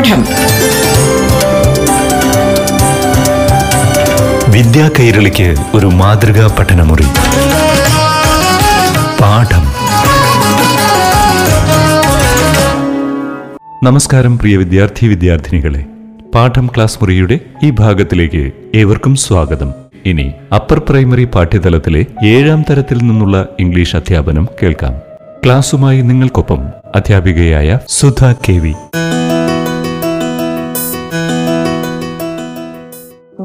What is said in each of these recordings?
പാഠം. വിദ്യാ കൈരളിക്ക് ഒരു മാതൃകാ പഠനമുറി. പാഠം. നമസ്കാരം പ്രിയ വിദ്യാർത്ഥി വിദ്യാർത്ഥിനികളെ. പാഠം ക്ലാസ് മുറിയുടെ ഈ ഭാഗത്തിലേക്ക് ഏവർക്കും സ്വാഗതം. ഇനി അപ്പർ പ്രൈമറി പാഠ്യതലത്തിലെ ഏഴാം തരത്തിൽ നിന്നുള്ള ഇംഗ്ലീഷ് അധ്യാപനം കേൾക്കാം. ക്ലാസുമായി നിങ്ങൾക്കൊപ്പം അധ്യാപികയായ Sudha K V.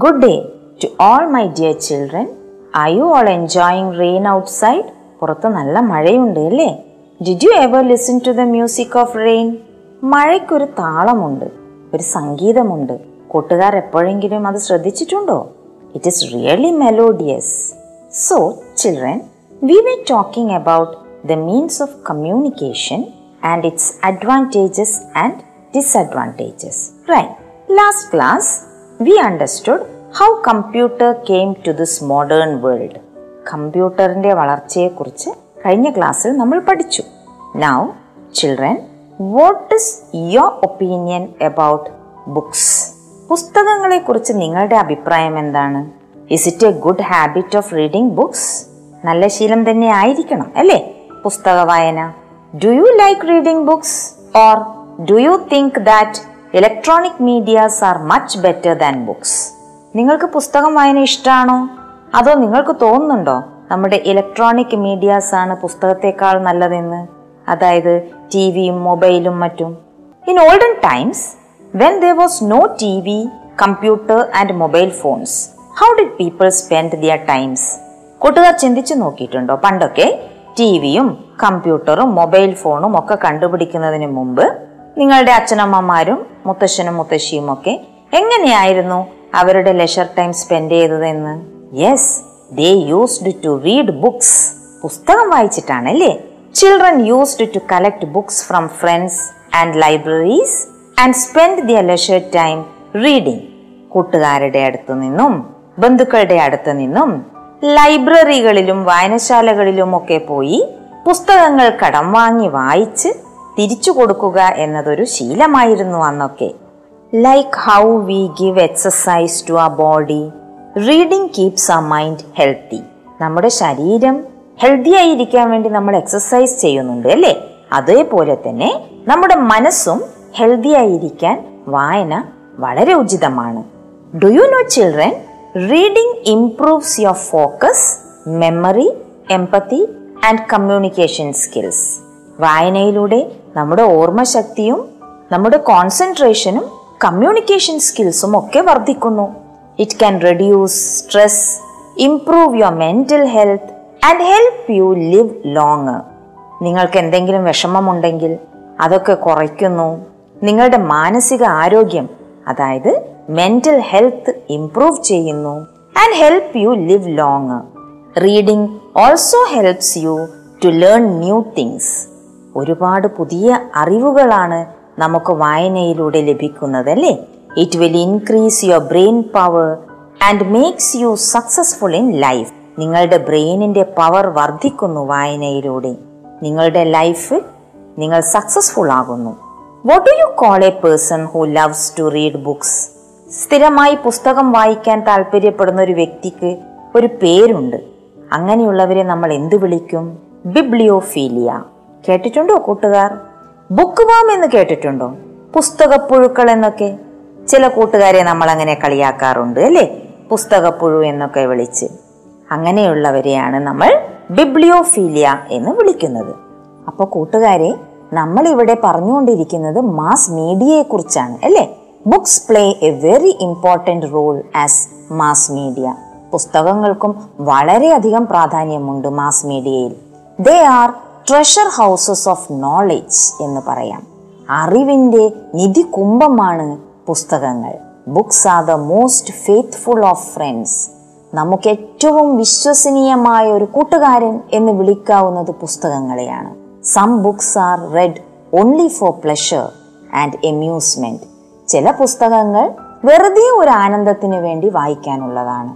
Good day to all my dear children. Are you all enjoying rain outside? പുറത്ത് നല്ല മഴയുണ്ട് അല്ലേ? Did you ever listen to the music of rain മഴയ്ക്കൊരു താളമുണ്ട് ഒരു സംഗീതമുണ്ട്. കൂട്ടുകാർ എപ്പോഴെങ്കിലും അത് ശ്രദ്ധിച്ചിട്ടുണ്ടോ? It is really melodious so children we were talking about the means of communication and its advantages and disadvantages right last class we understood how computer came to this modern world കമ്പ്യൂട്ടറിന്റെ വളർച്ചയെക്കുറിച്ച് കഴിഞ്ഞ ക്ലാസ്സിൽ നമ്മൾ പഠിച്ചു. Now children what is your opinion about books പുസ്തകങ്ങളെക്കുറിച്ച് നിങ്ങളുടെ അഭിപ്രായം എന്താണ്? Is it a good habit of reading books നല്ല ശീലം തന്നെ ആയിരിക്കണം അല്ലേ? പുസ്തക വായന. Do you like reading books or do you think that electronic medias are much better than books നിങ്ങൾക്ക് പുസ്തകം വായന ഇഷ്ടമാണോ അതോ നിങ്ങൾക്ക് തോന്നുന്നുണ്ടോ? നമ്മുടെ ഇലക്ട്രോണിക് മീഡിയാസ് ആണ് പുസ്തകത്തെക്കാൾ നല്ലതെന്ന്. അതായത് ടി വിയും മൊബൈലും മറ്റും. In olden times when there was no T V computer and mobile phones how did people spend their times കൂട്ടുകാർ ചിന്തിച്ചു നോക്കിയിട്ടുണ്ടോ? പണ്ടൊക്കെ ടി വിയും കമ്പ്യൂട്ടറും മൊബൈൽ ഫോണും ഒക്കെ കണ്ടുപിടിക്കുന്നതിന് മുമ്പ് നിങ്ങളുടെ അച്ഛനമ്മമാരും മുത്തശ്ശനും മുത്തശ്ശിയും ഒക്കെ എങ്ങനെയായിരുന്നു അവരുടെ ലെഷർ ടൈം സ്പെൻഡ് ചെയ്തതെന്ന്? Yes they used to read books പുസ്തകം വായിച്ചിട്ടാണ് അല്ലേ children used to collect books from friends and libraries and spend their leisure time reading കൂട്ടുകാരുടെ അടുത്തു നിന്നും ബന്ധുക്കളുടെ അടുത്തു നിന്നും ലൈബ്രറികളിലും വായനശാലകളിലും ഒക്കെ പോയി പുസ്തകങ്ങൾ കടം വാങ്ങി വായിച്ച് തിരിച്ചു കൊടുക്കുക എന്നതൊരു ശീലമായിരുന്നു അന്നൊക്കെ. Like how we give exercise to our body. Reading keeps our mind healthy. നമ്മുടെ ശരീരം ഹെൽത്തി ആയിരിക്കാൻ വേണ്ടി നമ്മൾ എക്സസൈസ് ചെയ്യുന്നുണ്ട് അല്ലേ അതേപോലെ തന്നെ നമ്മുടെ മനസ്സും ഹെൽത്തി ആയിരിക്കാൻ വായന വളരെ ഉചിതമാണ് do you know children reading improves your focus memory empathy and communication skills വായനയിലൂടെ നമ്മുടെ ഓർമ്മശക്തിയും നമ്മുടെ കോൺസെൻട്രേഷനും കമ്മ്യൂണിക്കേഷൻ സ്കിൽസും ഒക്കെ വർദ്ധിക്കുന്നു. It can reduce stress improve your mental health and help you live long നിങ്ങൾക്ക് എന്തെങ്കിലും വിഷമമുണ്ടെങ്കിൽ അതൊക്കെ കുറയ്ക്കുന്നു. നിങ്ങളുടെ മാനസിക ആരോഗ്യം അതായത് മെന്റൽ ഹെൽത്ത് ഇംപ്രൂവ് ചെയ്യുന്നു and help you live long reading also helps you to learn new things ഒരുപാട് പുതിയ അറിവുകളാണ് നമുക്ക് വായനയിലൂടെ ലഭിക്കുന്നത് അല്ലേ it will increase your brain power and makes you successful in life നിങ്ങളുടെ ബ്രെയിനിന്റെ പവർ വർദ്ധിക്കുന്നു വായനയിലൂടെ. നിങ്ങളുടെ ലൈഫ് നിങ്ങൾ സക്സസ്ഫുൾ ആകുന്നു. What do you call a person who loves to read books സ്ഥിരമായി പുസ്തകം വായിക്കാൻ താല്പര്യപ്പെടുന്ന ഒരു വ്യക്തിക്ക് ഒരു പേരുണ്ട്. അങ്ങനെയുള്ളവരെ നമ്മൾ എന്ത് വിളിക്കും? ബിബ്ലിയോഫീലിയ കേട്ടിട്ടുണ്ടോ കൂട്ടുകാർ? ബുക്ക് വാം എന്ന് കേട്ടിട്ടുണ്ടോ? പുസ്തകപ്പുഴുക്കൾ എന്നൊക്കെ? ചില കൂട്ടുകാരെ നമ്മൾ അങ്ങനെ കളിയാക്കാറുണ്ട് അല്ലേ? പുസ്തകപ്പുഴു എന്നൊക്കെ വിളിച്ച്. അങ്ങനെയുള്ളവരെയാണ് നമ്മൾ ബിബ്ലിയോഫീലിയ എന്ന് വിളിക്കുന്നത്. അപ്പോൾ കൂട്ടുകാരെ നമ്മൾ ഇവിടെ പറഞ്ഞുകൊണ്ടിരിക്കുന്നത് മാസ് മീഡിയയെക്കുറിച്ചാണ് അല്ലേ? Books play a very important role as mass media പുസ്തകങ്ങൾക്കും വളരെയധികം പ്രാധാന്യമുണ്ട് മാസ് മീഡിയയിൽ they are treasure houses of knowledge എന്ന് പറയാം. അറിവിന്റെ നിധി കുംഭമാണ് പുസ്തകങ്ങൾ. Books are the most faithful of friends നമുക്ക് ഏറ്റവും വിശ്വസനീയമായ ഒരു കൂട്ടുകാരൻ എന്ന് വിളിക്കാവുന്നത് പുസ്തകങ്ങളെയാണ്. Some books are read only for pleasure and amusement ചില പുസ്തകങ്ങൾ വെറുതെ ഒരു ആനന്ദത്തിന് വേണ്ടി വായിക്കാനുള്ളതാണ്.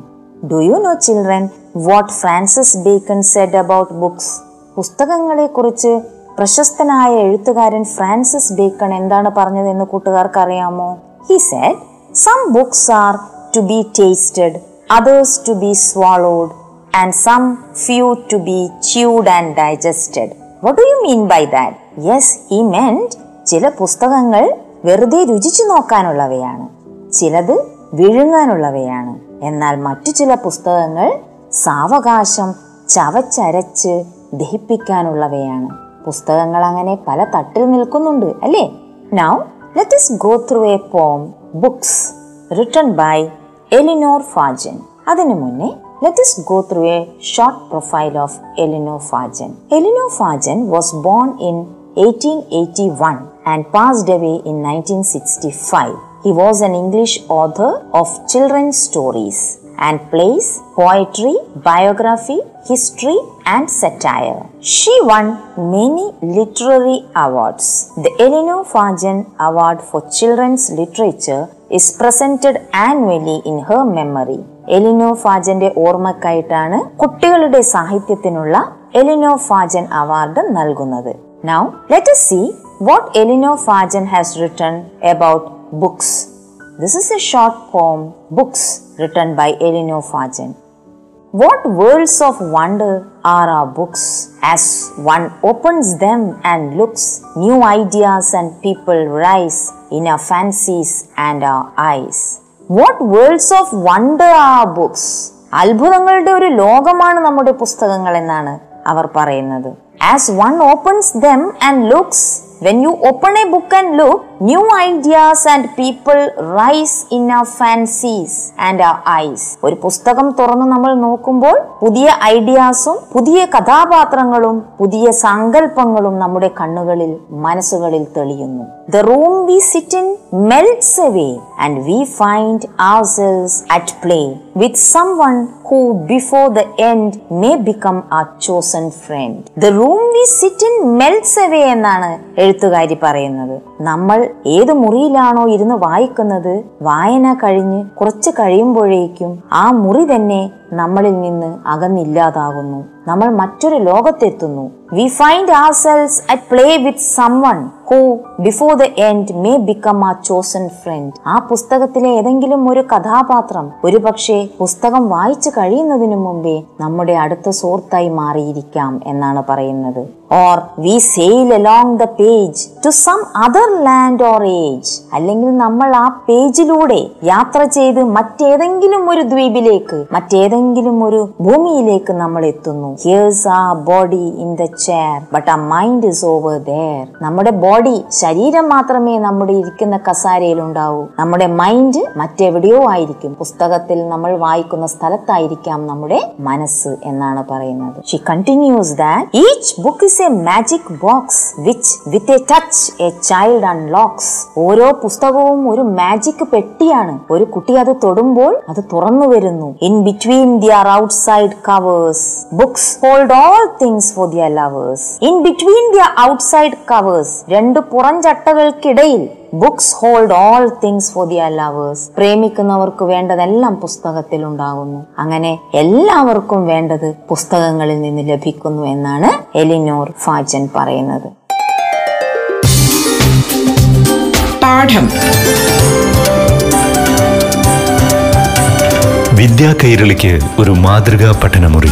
Do you know children what Francis Bacon said about books പുസ്തകങ്ങളെ കുറിച്ച് പ്രശസ്തനായ എഴുത്തുകാരൻ ഫ്രാൻസിസ് ബേക്കൺ എന്താണ് പറഞ്ഞതെന്ന് കൂട്ടുകാർക്ക് അറിയാമോ he said some books are to be tasted others to be swallowed and some few to be chewed and digested what do you mean by that yes he meant ചില പുസ്തകങ്ങൾ വെറുതെ രുചിച്ചു നോക്കാനുള്ളവയാണ് ചിലത് വിഴുങ്ങാനുള്ളവയാണ്. എന്നാൽ മറ്റു ചില പുസ്തകങ്ങൾ സാവകാശം ചവച്ചരച്ച് ദഹിപ്പിക്കാനുള്ളവയാണ് പുസ്തകങ്ങൾ അങ്ങനെ പല തട്ടിൽ നിൽക്കുന്നുണ്ട് അല്ലേ now let us go through a poem books written by Eleanor Farjeon അതിനു മുന്നേ let us go through a short profile of Elinor Fajan. Elinor Fajan was born in 1881 and passed away in 1965. He was an English author of children's stories and plays, poetry, biography, history, and satire. She won many literary awards. The Elinor Fajan Award for Children's Literature is presented annually in her memory. Eleanor ഫാജന്റെ ഓർമ്മക്കായിട്ടാണ് കുട്ടികളുടെ സാഹിത്യത്തിനുള്ള Eleanor Farjeon award നൽകുന്നത് now let see what Eleanor Farjeon has written about books This is a short poem books written by Eleanor Farjeon What worlds of wonder are our books as one opens them and looks, new ideas and people rise in our fancies and our eyes. What worlds of wonder are books അത്ഭുതങ്ങളുടെ ഒരു ലോകമാണ് നമ്മുടെ പുസ്തകങ്ങൾ എന്നാണ് അവർ പറയുന്നത് as one opens them and looks when you open a book and look, new ideas and people rise in our fancies and our eyes. ഒരു പുസ്തകം തുറന്ന് നമ്മൾ നോക്കുമ്പോൾ പുതിയ ഐഡിയാസും പുതിയ കഥാപാത്രങ്ങളും പുതിയ സങ്കല്പങ്ങളും നമ്മുടെ കണ്ണുകളിൽ മനസ്സുകളിൽ തെളിയുന്നു the room we sit in melts away and we find ourselves at play with someone who before the end may become a chosen friend the room we sit in melts away എന്നാണ് എഴുത്തുകാരി പറയുന്നത് നമ്മൾ ഏത് മുറിയിലാണോ ഇരുന്ന് വായിക്കുന്നത് വായന കഴിഞ്ഞ് കുറച്ച് കഴിയുമ്പോഴേക്കും ആ മുറി തന്നെ നമ്മളിൽ നിന്ന് അകന്നില്ലാതാകുന്നു. നമ്മൾ മറ്റൊരു ലോകത്തെത്തുന്നു. We find ourselves at play with someone who before the end may become a chosen friend ആ പുസ്തകത്തിലെ ഏതെങ്കിലും ഒരു കഥാപാത്രം ഒരു പക്ഷേ പുസ്തകം വായിച്ചു കഴിയുന്നതിനു മുമ്പേ നമ്മുടെ അടുത്ത സുഹൃത്തായി മാറിയിരിക്കാം എന്നാണ് പറയുന്നത്. Or we sail along the page to some other land or age അല്ലെങ്കിൽ നമ്മൾ ആ പേജിലൂടെ യാത്ര ചെയ്ത് മറ്റേതെങ്കിലും ഒരു ദ്വീപിലേക്ക് മറ്റേതെങ്കിലും ഒരു ഭൂമിയിലേക്ക് നമ്മൾ എത്തുന്നു. Here's a body in the chair but a mind is over there നമ്മുടെ ബോഡി ശരീരം മാത്രമേ നമ്മുടെ ഇരിക്കുന്ന കസാരയിൽ ഉണ്ടാവൂ. നമ്മുടെ മൈൻഡ് മറ്റെവിടെയോ ആയിരിക്കും. പുസ്തകത്തിൽ നമ്മൾ വായിക്കുന്ന സ്ഥലത്തായിരിക്കാം നമ്മുടെ മനസ്സ് എന്നാണ് പറയുന്നത്. She continues that each book is a magic box which with a touch a child unlocks ഓരോ പുസ്തകവും ഒരു മാജിക് പെട്ടിയാണ്. ഒരു കുട്ടി അത് തൊടുമ്പോൾ അത് തുറന്നു വരുന്നു. In between their outside covers books hold all things for their lovers in between their outside covers രണ്ട് പുറംചട്ടകൾക്കിടയിൽ books hold all things for their lovers പ്രേമിക്കുന്നവർക്ക് വേണ്ടതെല്ലാം പുസ്തകത്തിൽ ഉണ്ടാകുന്നു. അങ്ങനെ എല്ലാവർക്കും വേണ്ടത് പുസ്തകങ്ങളിൽ നിന്ന് ലഭിക്കുന്നു എന്നാണ് എലിനോർ ഫാജൻ പറയുന്നത്. പാഠം. വിദ്യാ കൈരളിക്ക് ഒരു മാതൃകാ പഠനമുറി.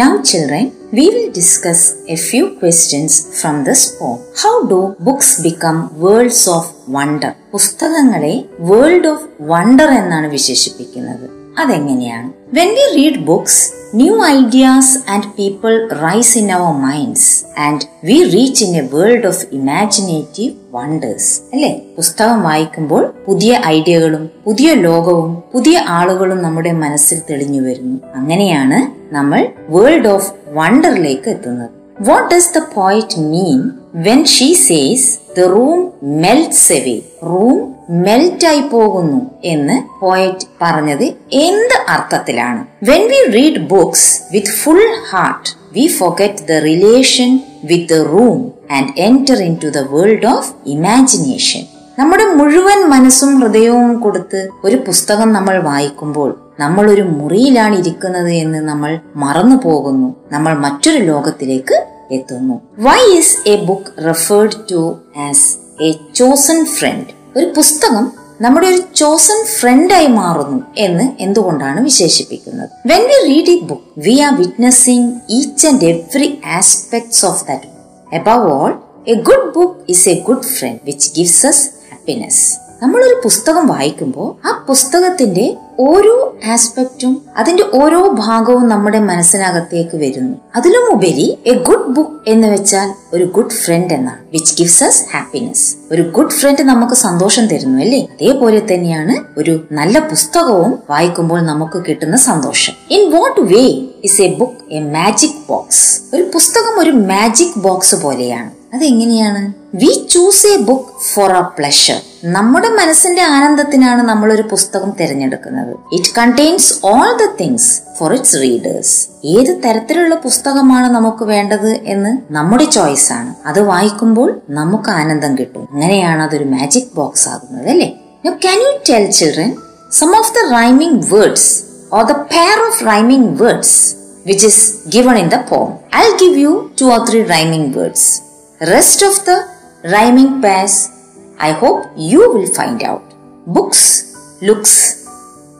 Now, children, we will discuss a few questions from this poem. How do books become worlds of wonder? പുസ്തകങ്ങളെ വേൾഡ് ഓഫ് വണ്ടർ എന്നാണ് വിശേഷിപ്പിക്കുന്നത് അതെങ്ങനെയാണ് when we read books new ideas and people rise in our minds and we reach in a world of imaginative wonders അല്ലെ? പുസ്തകം വായിക്കുമ്പോൾ പുതിയ ഐഡിയകളും പുതിയ ലോകവും പുതിയ ആളുകളും നമ്മുടെ മനസ്സിൽ തെളിഞ്ഞു വരുന്നു. അങ്ങനെയാണ് നമ്മൾ വേൾഡ് ഓഫ് വണ്ടറിലേക്ക് എത്തുന്നത്. What does the point mean when she says the room melts away room melt ആയി പോകുന്നു എന്ന് പോയറ്റ് പറഞ്ഞത് എന്ത് അർത്ഥത്തിലാണ്? When we read books with full heart we forget the relation with the room and enter into the world of imagination. നമ്മുടെ മുഴുവൻ മനസ്സും ഹൃദയവും കൊടുത്ത് ഒരു പുസ്തകം നമ്മൾ വായിക്കുമ്പോൾ നമ്മൾ ഒരു മുറിയിലാണ് ഇരിക്കുന്നത് എന്ന് നമ്മൾ മറന്നു പോകുന്നു. നമ്മൾ മറ്റൊരു ലോകത്തിലേക്ക് എത്തുന്നു. Why is a book referred to as a chosen friend ഒരു പുസ്തകം നമ്മുടെ ഒരു ചോസൺ ഫ്രണ്ടായി മാറുന്നു എന്ന് എന്തുകൊണ്ടാണ് വിശേഷിപ്പിക്കുന്നത്? When we read a book we are witnessing each and every aspects of that above all a good book is a good friend which gives us happiness നമ്മളൊരു പുസ്തകം വായിക്കുമ്പോൾ ആ പുസ്തകത്തിന്റെ ഓരോ ആസ്പെക്റ്റും അതിന്റെ ഓരോ ഭാഗവും നമ്മുടെ മനസ്സിനകത്തേക്ക് വരുന്നു. അതിലും ഉപരി എ ഗുഡ് ബുക്ക് എന്ന് വെച്ചാൽ ഒരു ഗുഡ് ഫ്രണ്ട് എന്നാണ് വിച്ച് ഗിവ്സ് അസ് ഹാപ്പിനെസ് ഒരു ഗുഡ് ഫ്രണ്ട് നമുക്ക് സന്തോഷം തരുന്നു അല്ലേ? അതേപോലെ തന്നെയാണ് ഒരു നല്ല പുസ്തകവും വായിക്കുമ്പോൾ നമുക്ക് കിട്ടുന്ന സന്തോഷം. In what way is a book a magic box ഒരു പുസ്തകം ഒരു മാജിക് ബോക്സ് പോലെയാണ്. അതെങ്ങനെയാണ്? We choose a book for a pleasure നമ്മുടെ മനസ്സിന്റെ ആനന്ദത്തിനാണ് നമ്മൾ ഒരു പുസ്തകം തിരഞ്ഞെടുക്കുന്നത്. It contains all the things for its readers ഏത് തരത്തിലുള്ള പുസ്തകമാണ് നമുക്ക് വേണ്ടത് എന്ന് നമ്മുടെ ചോയ്സ് ആണ്. അത് വായിക്കുമ്പോൾ നമുക്ക് ആനന്ദം കിട്ടും. അങ്ങനെയാണ് അതൊരു മാജിക് ബോക്സ് ആകുന്നത് അല്ലേ? Can you tell children some of the rhyming words or the pair of rhyming words which is given in the poem I give you two or three rhyming words. Rest of the rhyming pairs, I hope you will find out. Books, looks,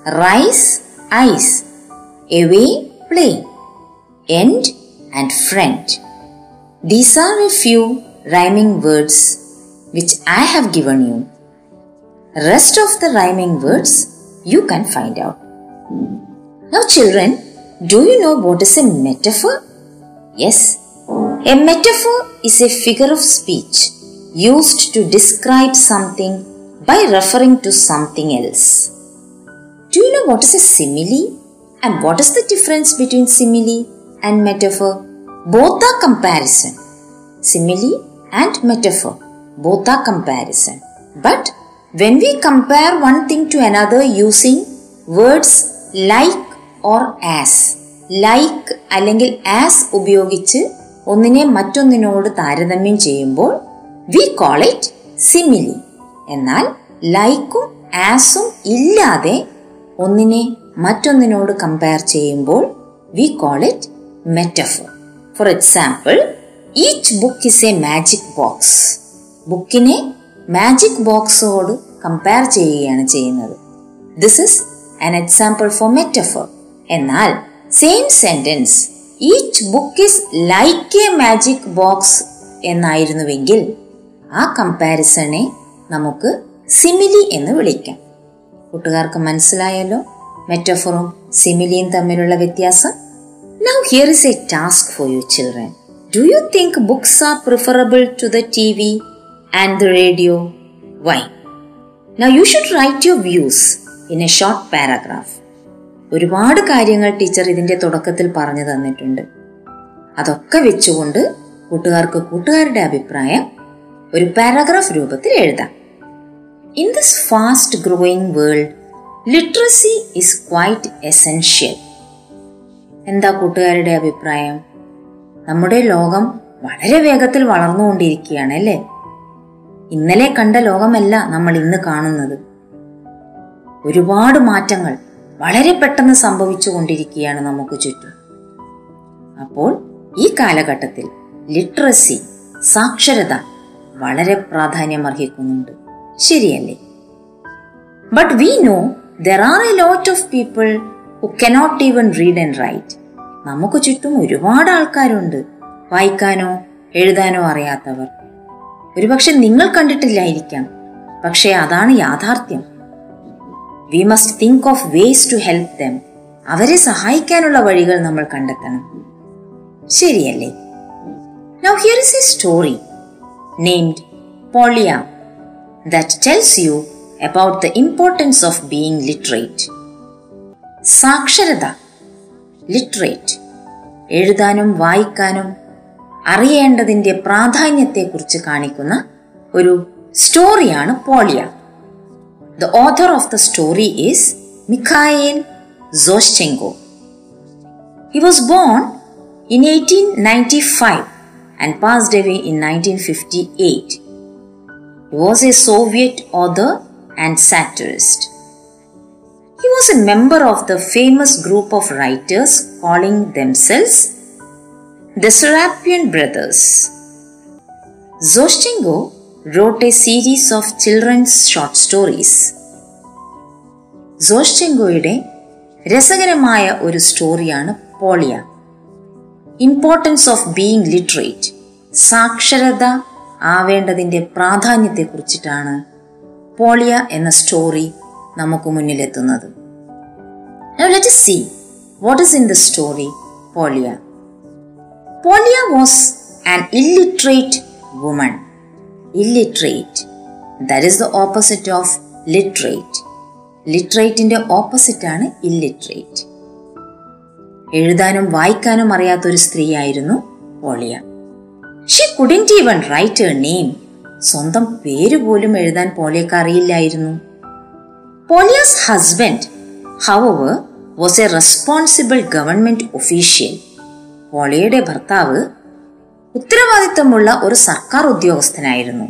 rise, eyes, away, play, end, and friend. These are a few rhyming words which I have given you. Rest of the rhyming words you can find out. Now, children, do you know what is a metaphor? Yes, a metaphor is a figure of speech used to describe something by referring to something else. Do you know what is a simile? And what is the difference between simile and metaphor? Both are comparison. Simile and metaphor. Both are comparison. But when we compare one thing to another using words like or as, like അല്ലെങ്കിൽ as ഉപയോഗിച്ച് ഒന്നിനെ മറ്റൊന്നിനോട് താരതമ്യം ചെയ്യുമ്പോൾ we call it simile എന്നാൽ ലൈക്കും ആസും ഇല്ലാതെ ഒന്നിനെ മറ്റൊന്നിനോട് കമ്പയർ ചെയ്യുമ്പോൾ we call it metaphor for example each book is a magic box ബുക്കിനെ magic ബോക്സോട് കമ്പയർ ചെയ്യുകയാണ് ചെയ്യുന്നത്. This is an example for metaphor എന്നാൽ same sentence each book is like a magic box എന്നായിരുന്നുവെങ്കിൽ ആ കമ്പാരിസണെ നമുക്ക് സിമിലി എന്ന് വിളിക്കാം. കൂട്ടുകാർക്ക് മനസ്സിലായല്ലോ മെറ്റഫറും സിമിലിയും തമ്മിലുള്ള വ്യത്യാസം? Now here is a task for you children do you think books are preferable to the T V and the radio why now you should write your views in a short paragraph ഒരുപാട് കാര്യങ്ങൾ teacher ഇതിന്റെ തുടക്കത്തിൽ പറഞ്ഞു തന്നിട്ടുണ്ട്. അതൊക്കെ വെച്ചുകൊണ്ട് കൂട്ടുകാർക്ക് കൂട്ടുകാരുടെ അഭിപ്രായം ഒരു പാരാഗ്രാഫ് രൂപത്തിൽ എഴുതാം. In this fast growing world literacy is quite essential എന്താ കൂട്ടുകാരുടെ അഭിപ്രായം? നമ്മുടെ ലോകം വളരെ വേഗത്തിൽ വളർന്നുകൊണ്ടിരിക്കുകയാണ് അല്ലേ? ഇന്നലെ കണ്ട ലോകമല്ല നമ്മൾ ഇന്ന് കാണുന്നത്. ഒരുപാട് മാറ്റങ്ങൾ വളരെ പെട്ടെന്ന് സംഭവിച്ചു കൊണ്ടിരിക്കുകയാണ് നമുക്ക് ചുറ്റും. അപ്പോൾ ഈ കാലഘട്ടത്തിൽ ലിറ്ററസി സാക്ഷരത വളരെ പ്രാധാന്യം അർഹിക്കുന്നുണ്ട് ശരിയല്ലേ? But we know there are a lot of people who cannot even read and write നമുക്ക് ചുറ്റും ഒരുപാട് ആൾക്കാരുണ്ട്. വായിക്കാനോ എഴുതാനോ അറിയാത്തവർ. ഒരുപക്ഷെ നിങ്ങൾ കണ്ടിട്ടില്ലായിരിക്കാം. പക്ഷേ അതാണ് യാഥാർത്ഥ്യം. We must think of ways to help them അവരെ സഹായിക്കാനുള്ള വഴികൾ നമ്മൾ കണ്ടെത്തണം. ശരിയല്ലേ? Now here is a story named Polya that tells you about the importance of being literate സാക്ഷരത ലിറ്ററേറ്റ് എഴുതാനും വായിക്കാനും അറിയേണ്ടതിന്റെ പ്രാധാന്യത്തെക്കുറിച്ച് കാണിക്കുന്ന ഒരു സ്റ്റോറിയാണ് പോളിയ The author of the story is Mikhail Zoschenko. He was born in 1895 and passed away in 1958. He was a Soviet author and satirist. He was a member of the famous group of writers calling themselves the Serapion Brothers. Zoschenko wrote a series of children's short stories. സോഷ്ചെങ്കോയുടെ രസകരമായ ഒരു സ്റ്റോറിയാണ് Polya. Importance of being literate സാക്ഷരത ആവേണ്ടതിന്റെ പ്രാധാന്യത്തെക്കുറിച്ചിട്ടാണ് പോളിയ എന്ന story നമുക്ക് മുന്നിലെത്തുന്നത്. Let see what is in the story Polya. Polya was an illiterate an illiterate. That is the opposite of literate. ലിറ്ററേറ്റിന്റെ opposite ആണ് ഇല്ലിറ്ററേറ്റ് എഴുതാനും വായിക്കാനും അറിയാത്ത അറിയാത്തൊരു സ്ത്രീയായിരുന്നു Polya. She couldn't even write a name സ്വന്തം പേര് പോലും എഴുതാൻ പോളിയക്ക് അറിയില്ലായിരുന്നു. Polya's husband however was a responsible government official പോളിയയുടെ ഭർത്താവ് ഉത്തരവാദിത്തമുള്ള ഒരു സർക്കാർ ഉദ്യോഗസ്ഥനായിരുന്നു.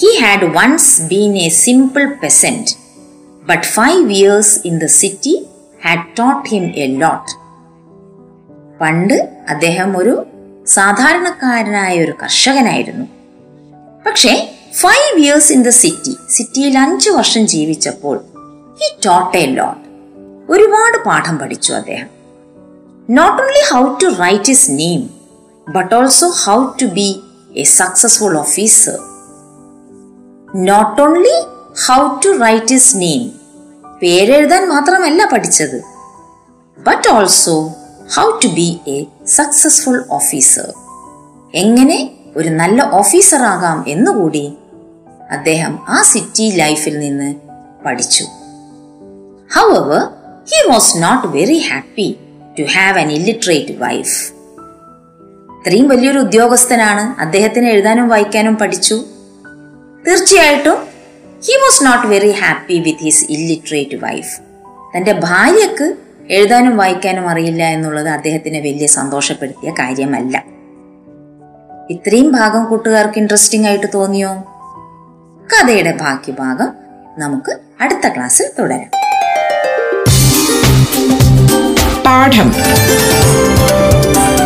He had once been a simple peasant but five years in the city had taught him a lot പണ്ട് അദ്ദേഹം ഒരു സാധാരണക്കാരനായ ഒരു കർഷകനായിരുന്നു. പക്ഷേ five years in the city സിറ്റിയിൽ അഞ്ചു വർഷം ജീവിച്ചപ്പോൾ ഹി ടോട്ട് എ ലോട്ട് ഒരുപാട് പാഠം പഠിച്ചു അദ്ദേഹം. Not only how to write his name but also how to be a successful officer not only how to write his name പേരെഴുതാൻ മാത്രമല്ല പഠിച്ചത് but also how to be a successful officer എങ്ങനെ ഒരു നല്ല ഓഫീസർ ആകാം എന്നുകൂടി അദ്ദേഹം ആ സിറ്റി ലൈഫിൽ നിന്ന് പഠിച്ചു. However he was not very happy to have an illiterate wife ഇത്രയും വലിയൊരു ഉദ്യോഗസ്ഥനാണ്. അദ്ദേഹത്തിന് എഴുതാനും വായിക്കാനും പഠിച്ചു. തീർച്ചയായിട്ടും he was not very happy with his illiterate wife തന്റെ ഭാര്യക്ക് എഴുതാനും വായിക്കാനും അറിയില്ല എന്നുള്ളത് അദ്ദേഹത്തിനെ വലിയ സന്തോഷപ്പെടുത്തിയ കാര്യമല്ല. ഇത്രയും ഭാഗം കൂട്ടുകാർക്ക് ഇൻട്രസ്റ്റിംഗ് ആയിട്ട് തോന്നിയോ? കഥയുടെ ബാക്കി ഭാഗം നമുക്ക് അടുത്ത ക്ലാസ്സിൽ തുടരാം. പാഠം.